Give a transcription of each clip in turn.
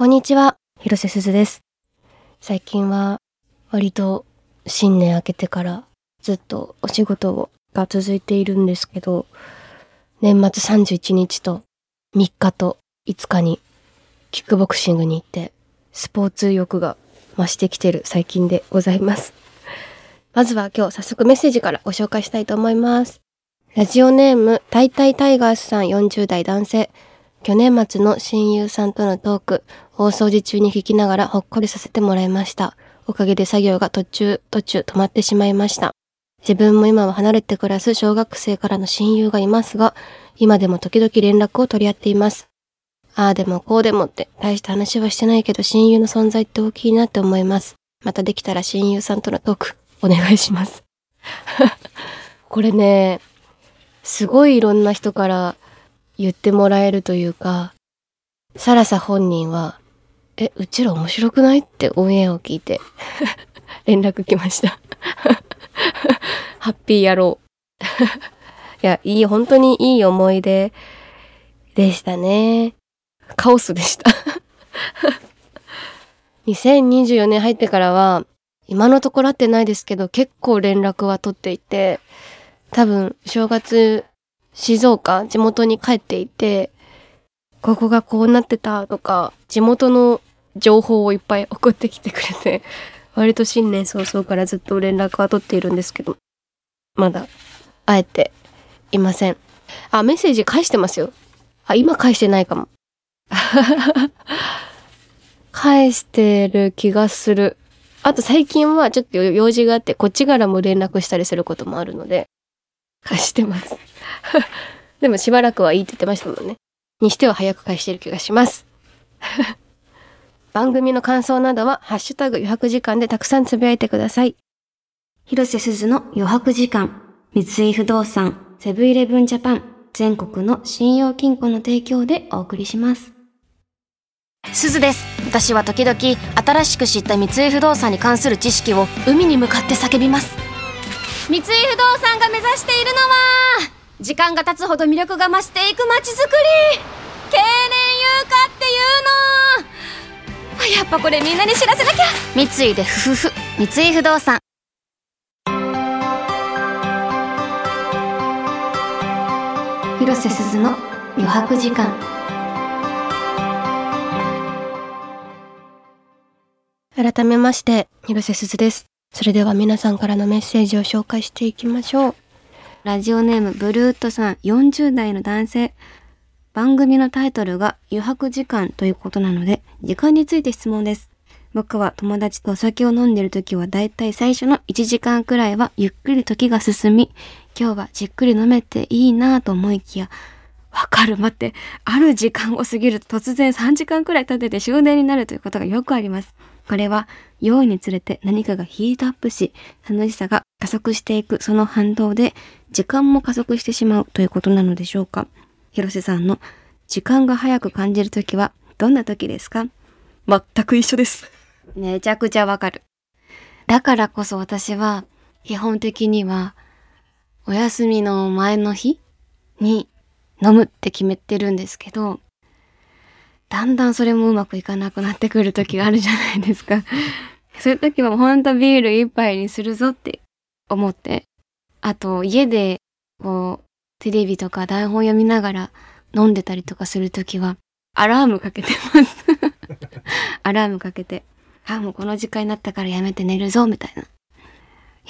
こんにちは、広瀬すずです。最近は割と新年明けてからずっとお仕事が続いているんですけど、年末31日と3日と5日にキックボクシングに行ってスポーツ欲が増してきてる最近でございます。まずは今日早速メッセージからご紹介したいと思います。ラジオネーム、タイタイタイガースさん40代男性。去年末の親友さんとのトーク、大掃除中に聞きながらほっこりさせてもらいました。おかげで作業が途中、途中止まってしまいました。自分も今は離れて暮らす小学生からの親友がいますが、今でも時々連絡を取り合っています。ああでもこうでもって大した話はしてないけど親友の存在って大きいなって思います。またできたら親友さんとのトークお願いします。これね、すごいいろんな人から言ってもらえるというか、サラサ本人は、え、うちら面白くないってオンエアを聞いて 連絡来ました。ハッピー野郎。いや、いい、本当にいい思い出でしたね。カオスでした。2024年入ってからは、今のところ会ってないですけど、結構連絡は取っていて、多分、正月、静岡、地元に帰っていて、ここがこうなってたとか、地元の情報をいっぱい送ってきてくれて、割と新年早々からずっと連絡は取っているんですけど、まだ会えていません。あ、メッセージ返してますよ。あ、今返してないかも。返してる気がする。あと最近はちょっと用事があって、こっちからも連絡したりすることもあるので、返してます。でもしばらくはいいって言ってましたもんね。にしては早く返してる気がします。番組の感想などは、ハッシュタグ余白時間でたくさんつぶやいてください。広瀬すずの余白時間、三井不動産、セブンイレブンジャパン、全国の信用金庫の提供でお送りします。すずです私は時々新しく知った三井不動産に関する知識を海に向かって叫びます三井不動産が目指しているのは時間が経つほど魅力が増していく街づくり経年優化っていうのやっぱこれみんなに知らせなきゃ三井でふふふ三井不動産広瀬すずの余白時間。改めまして、広瀬すずです。それでは皆さんからのメッセージを紹介していきましょう。ラジオネームブルーウッドさん40代の男性。番組のタイトルが余白時間ということなので、時間について質問です。僕は友達とお酒を飲んでいる時はだいたい最初の1時間くらいはゆっくり時が進み、今日はじっくり飲めていいなぁと思いきや、わかる待って、ある時間を過ぎると突然3時間くらい経ってて終電になるということがよくあります。これは、用意につれて何かがヒートアップし、楽しさが加速していくその反動で、時間も加速してしまうということなのでしょうか。広瀬さんの時間が早く感じるときはどんな時ですか？全く一緒です。めちゃくちゃわかる。だからこそ私は、基本的には、お休みの前の日に飲むって決めてるんですけど、だんだんそれもうまくいかなくなってくる時があるじゃないですか。そういう時はほんとビール一杯にするぞって思って。あと、家で、こう、テレビとか台本読みながら飲んでたりとかする時は、アラームかけてます。アラームかけて。あ、もうこの時間になったからやめて寝るぞ、みたいな。い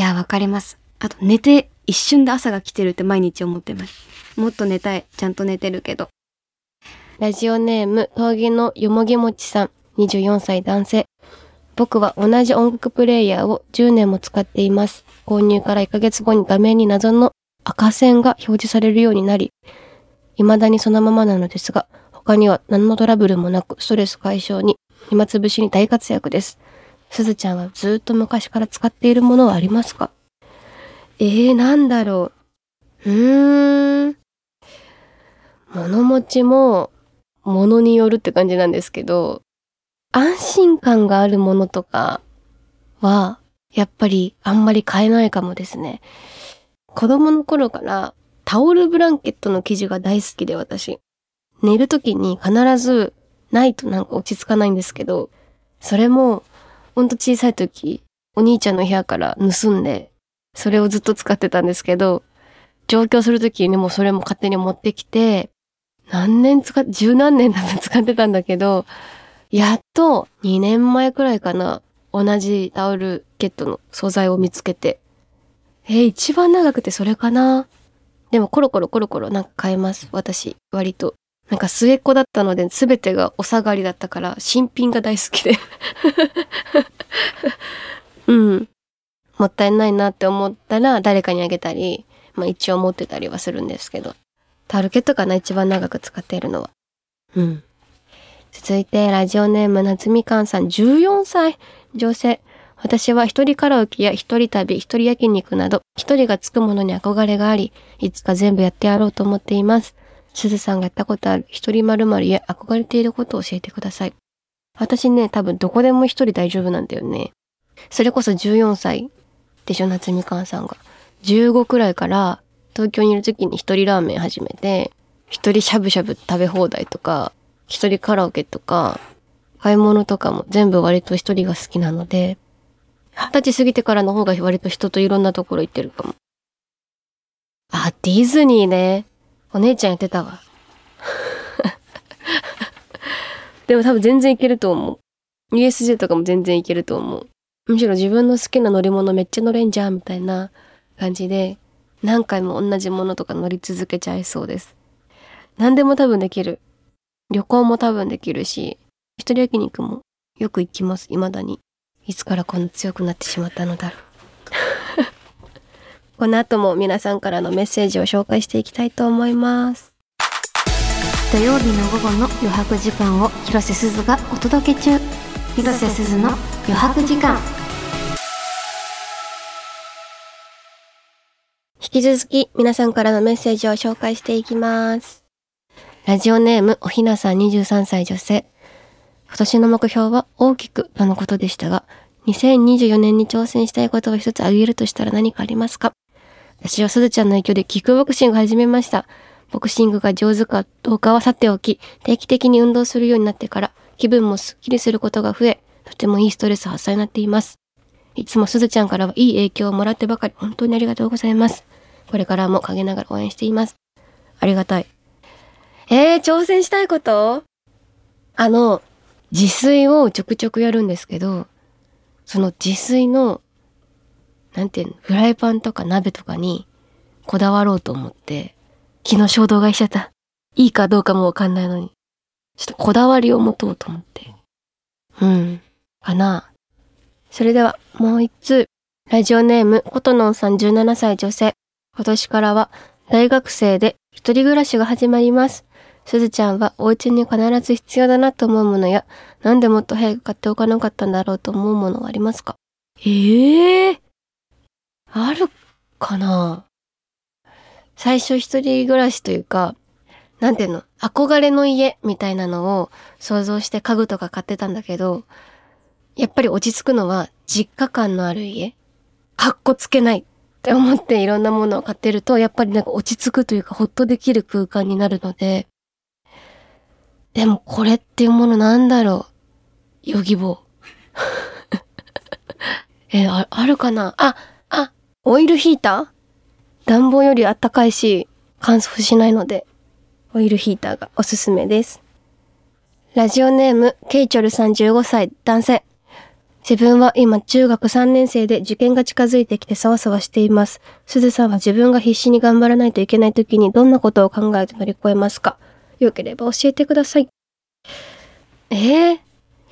や、わかります。あと、寝て、一瞬で朝が来てるって毎日思ってます。もっと寝たい。ちゃんと寝てるけど。ラジオネーム、峠のよもぎもちさん、24歳男性。僕は同じ音楽プレイヤーを10年も使っています。購入から1ヶ月後に画面に謎の赤線が表示されるようになり、未だにそのままなのですが、他には何のトラブルもなくストレス解消に暇つぶしに大活躍です。すずちゃんはずっと昔から使っているものはありますか？えー、なんだろう。うーん。物持ちも、ものによるって感じなんですけど、安心感があるものとかは、やっぱりあんまり買えないかもですね。子供の頃からタオルブランケットの生地が大好きで私。寝るときに必ずないとなんか落ち着かないんですけど、それも、ほんと小さい時、お兄ちゃんの部屋から盗んで、それをずっと使ってたんですけど、上京する時にもうそれも勝手に持ってきて、何年使っ、十何年多分使ってたんだけど、やっと2年前くらいかな、同じタオルケットの素材を見つけて。えー、一番長くてそれかなでもコロコロコロコロなんか変えます。私、割と。なんか末っ子だったので全てがお下がりだったから新品が大好きで うん。もったいないなって思ったら誰かにあげたり、まあ一応持ってたりはするんですけど。タルケットかな一番長く使っているのは。うん。続いて、ラジオネーム夏みかんさん、14歳、女性。私は一人カラオケや一人旅、一人焼肉など、一人がつくものに憧れがあり、いつか全部やってやろうと思っています。すずさんがやったことある一人〇〇や憧れていることを教えてください。私ね、多分どこでも一人大丈夫なんだよね。それこそ14歳でしょ、夏みかんさんが。15くらいから東京にいる時に一人ラーメン始めて、一人しゃぶしゃぶ食べ放題とか、一人カラオケとか、買い物とかも全部割と一人が好きなので、二十歳過ぎてからの方が割と人といろんなところ行ってるかも。あ、ディズニーね。お姉ちゃんやってたわ。でも多分全然いけると思う。USJ とかも全然いけると思う。むしろ自分の好きな乗り物めっちゃ乗れんじゃんみたいな感じで、何回も同じものとか乗り続けちゃいそうです。何でも多分できる。旅行も多分できるし、一人焼肉もよく行きます、未だに。いつからこんな強くなってしまったのだろう。この後も皆さんからのメッセージを紹介していきたいと思います。土曜日の午後の余白時間を広瀬すずがお届け中。広瀬すずの余白時間。引き続き皆さんからのメッセージを紹介していきます。ラジオネームおひなさん23歳女性。今年の目標は大きくとのことでしたが、2024年に挑戦したいことを一つ挙げるとしたら何かありますか？私はすずちゃんの影響でキックボクシングを始めました。ボクシングが上手かどうかはさておき、定期的に運動するようになってから気分もスッキリすることが増え、とてもいいストレス発散になっています。いつもすずちゃんからはいい影響をもらってばかり本当にありがとうございます。これからも陰ながら応援しています。ありがたい。えー、挑戦したいこと？あの、自炊をちょくちょくやるんですけど、その自炊の、なんていうの、フライパンとか鍋とかにこだわろうと思って、昨日衝動買いしちゃった。いいかどうかもわかんないのに。ちょっとこだわりを持とうと思って。うん。かな。それでは、もう一通。ラジオネーム、ことのんさん17歳女性。今年からは、大学生で一人暮らしが始まります。すずちゃんはお家に必ず必要だなと思うものや、なんでもっと早く買っておかなかったんだろうと思うものはありますか？ええー、あるかな？最初一人暮らしというか、なんていうの？憧れの家みたいなのを想像して家具とか買ってたんだけど、やっぱり落ち着くのは実家感のある家。かっこつけない。って思っていろんなものを買ってると、やっぱりなんか落ち着くというかほっとできる空間になるので、でもこれっていうものなんだろう？ヨギボー。えあ、あるかな？あ、あ、オイルヒーター？暖房よりあったかいし、乾燥しないので、オイルヒーターがおすすめです。ラジオネーム、ケイチョルさん15歳、男性。自分は今中学3年生で受験が近づいてきてそわそわしています。すずさんは自分が必死に頑張らないといけない時にどんなことを考えて乗り越えますか？よければ教えてください。えー、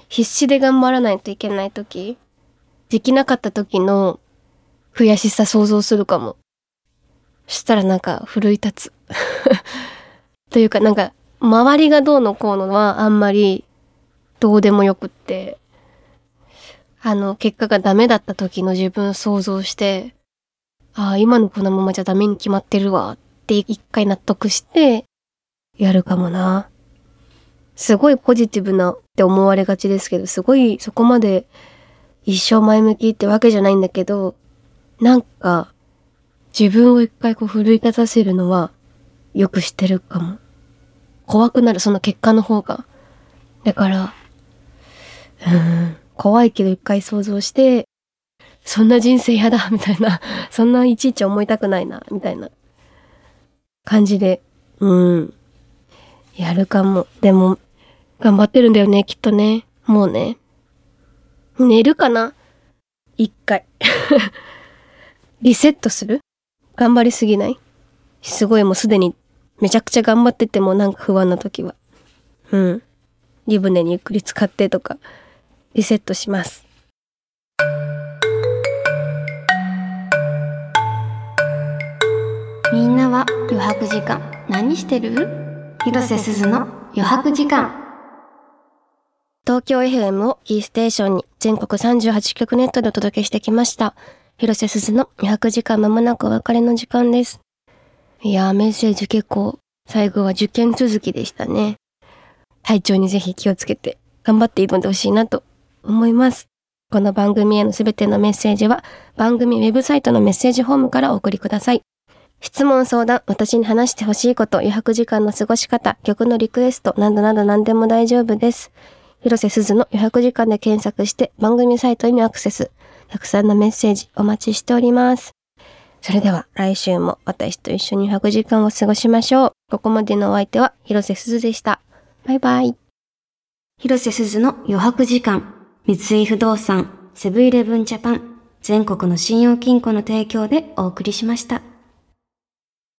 必死で頑張らないといけない時？できなかった時の悔しさ想像するかも。そしたらなんか奮い立つ。というかなんか周りがどうのこうのはあんまりどうでもよくって、あの結果がダメだった時の自分を想像して、ああ、今のこのままじゃダメに決まってるわって一回納得してやるかもな。すごいポジティブなって思われがちですけど、すごいそこまで一生前向きってわけじゃないんだけど、なんか自分を一回こう奮い立たせるのはよくしてるかも。怖くなるその結果の方が。だから、うーん、怖いけど一回想像して、そんな人生嫌だ、みたいな。そんないちいち思いたくないな、みたいな感じで、うん。やるかも。でも、頑張ってるんだよね、きっとね。もうね。寝るかな？一回。リセットする？頑張りすぎない？すごいもうすでにめちゃくちゃ頑張っててもなんか不安な時は。うん。湯船にゆっくり浸かってとか、リセットします。みんなは余白時間何してる？広瀬すずの余白時間東京 FM をキーステーションに全国38局ネットでお届けしてきました。広瀬すずの200時間まもなくお別れの時間です。いやーメッセージ結構最後は受験続きでしたね。体調にぜひ気をつけて頑張って挑んでほしいなと思います。この番組へのすべてのメッセージは番組ウェブサイトのメッセージフォームからお送りください。質問相談、私に話してほしいこと、余白時間の過ごし方、曲のリクエストなどなど何でも大丈夫です。広瀬すずの余白時間で検索して番組サイトにアクセス。たくさんのメッセージお待ちしております。それでは来週も私と一緒に余白時間を過ごしましょう。ここまでのお相手は広瀬すずでした。バイバイ。広瀬すずの余白時間三井不動産セブンイレブンジャパン全国の信用金庫の提供でお送りしました。